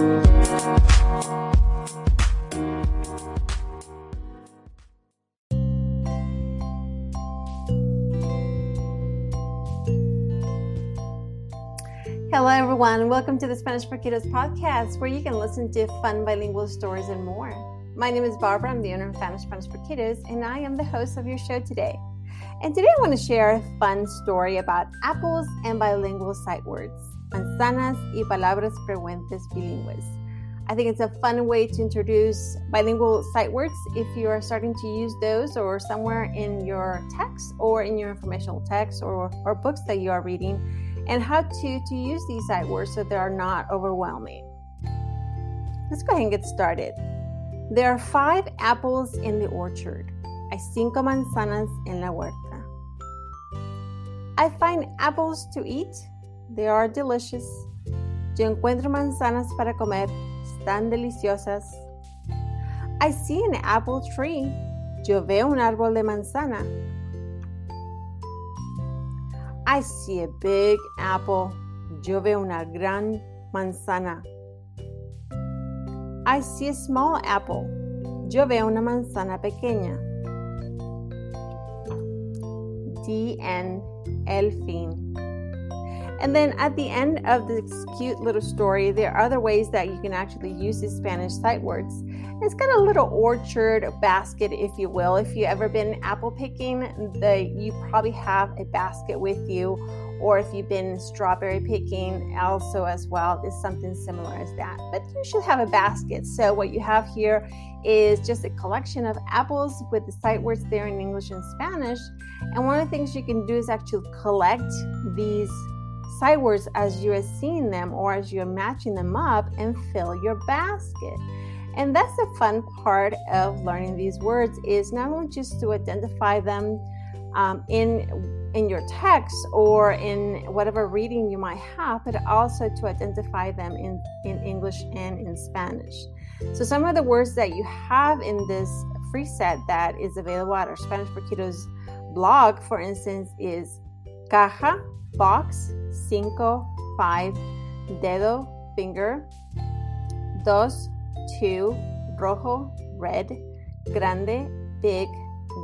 Hello, everyone. Welcome to the Spanish for Kiddos podcast, where you can listen to fun bilingual stories and more. My name is Barbara. I'm the owner of Spanish Spanish for Kiddos, and I am the host of your show today. And today I want to share a fun story about apples and bilingual sight words, manzanas y palabras frecuentes bilingües. I think it's a fun way to introduce bilingual sight words if you are starting to use those or somewhere in your text or in your informational text or, or books that you are reading and how to, to use these sight words so they are not overwhelming. Let's go ahead and get started. There are five apples in the orchard. Hay cinco manzanas en la huerta. I find apples to eat. They are delicious. Yo encuentro manzanas para comer. Están deliciosas. I see an apple tree. Yo veo un árbol de manzana. I see a big apple. Yo veo una gran manzana. I see a small apple. Yo veo una manzana pequeña. The end. El fin. And then at the end of this cute little story, there are other ways that you can actually use these Spanish sight words. It's got a little orchard basket, if you will. If you've ever been apple picking, the, you probably have a basket with you. Or if you've been strawberry picking, also as well, is something similar as that. But you should have a basket. So what you have here is just a collection of apples with the sight words there in English and Spanish. And one of the things you can do is actually collect these sight words as you are seeing them or as you're matching them up and fill your basket. And that's the fun part of learning these words is not only just to identify them um, in in your text or in whatever reading you might have, but also to identify them in, in English and in Spanish. So some of the words that you have in this free set that is available at our Spanish for Kiddos blog, for instance, is caja, box, cinco, five, dedo, finger, dos, two, rojo, red, grande, big,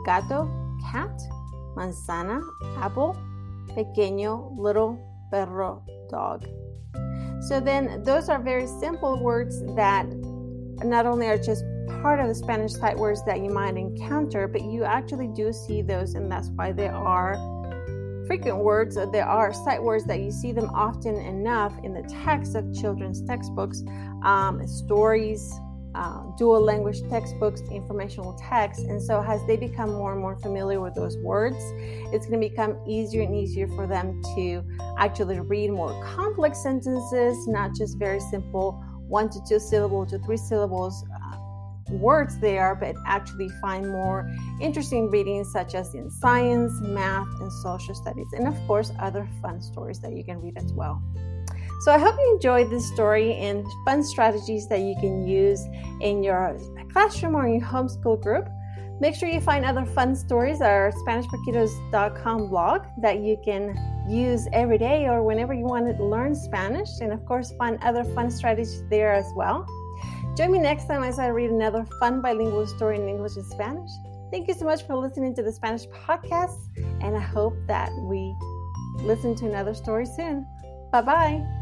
gato, cat, manzana, apple, pequeño, little, perro, dog. So then those are very simple words that not only are just part of the Spanish sight words that you might encounter, but you actually do see those, and that's why they are frequent words. There are sight words that you see them often enough in the text of children's textbooks, um, stories, uh, dual language textbooks, informational texts. And so, as they become more and more familiar with those words, it's going to become easier and easier for them to actually read more complex sentences, not just very simple one to two syllables to three syllables words there, but actually find more interesting readings such as in science, math, and social studies, and of course, other fun stories that you can read as well. So I hope you enjoyed this story and fun strategies that you can use in your classroom or in your homeschool group. Make sure you find other fun stories at our SpanishForKiddos.com blog that you can use every day or whenever you want to learn Spanish, and of course, find other fun strategies there as well. Join me next time as I read another fun bilingual story in English and Spanish. Thank you so much for listening to the Spanish podcast, and I hope that we listen to another story soon. Bye bye.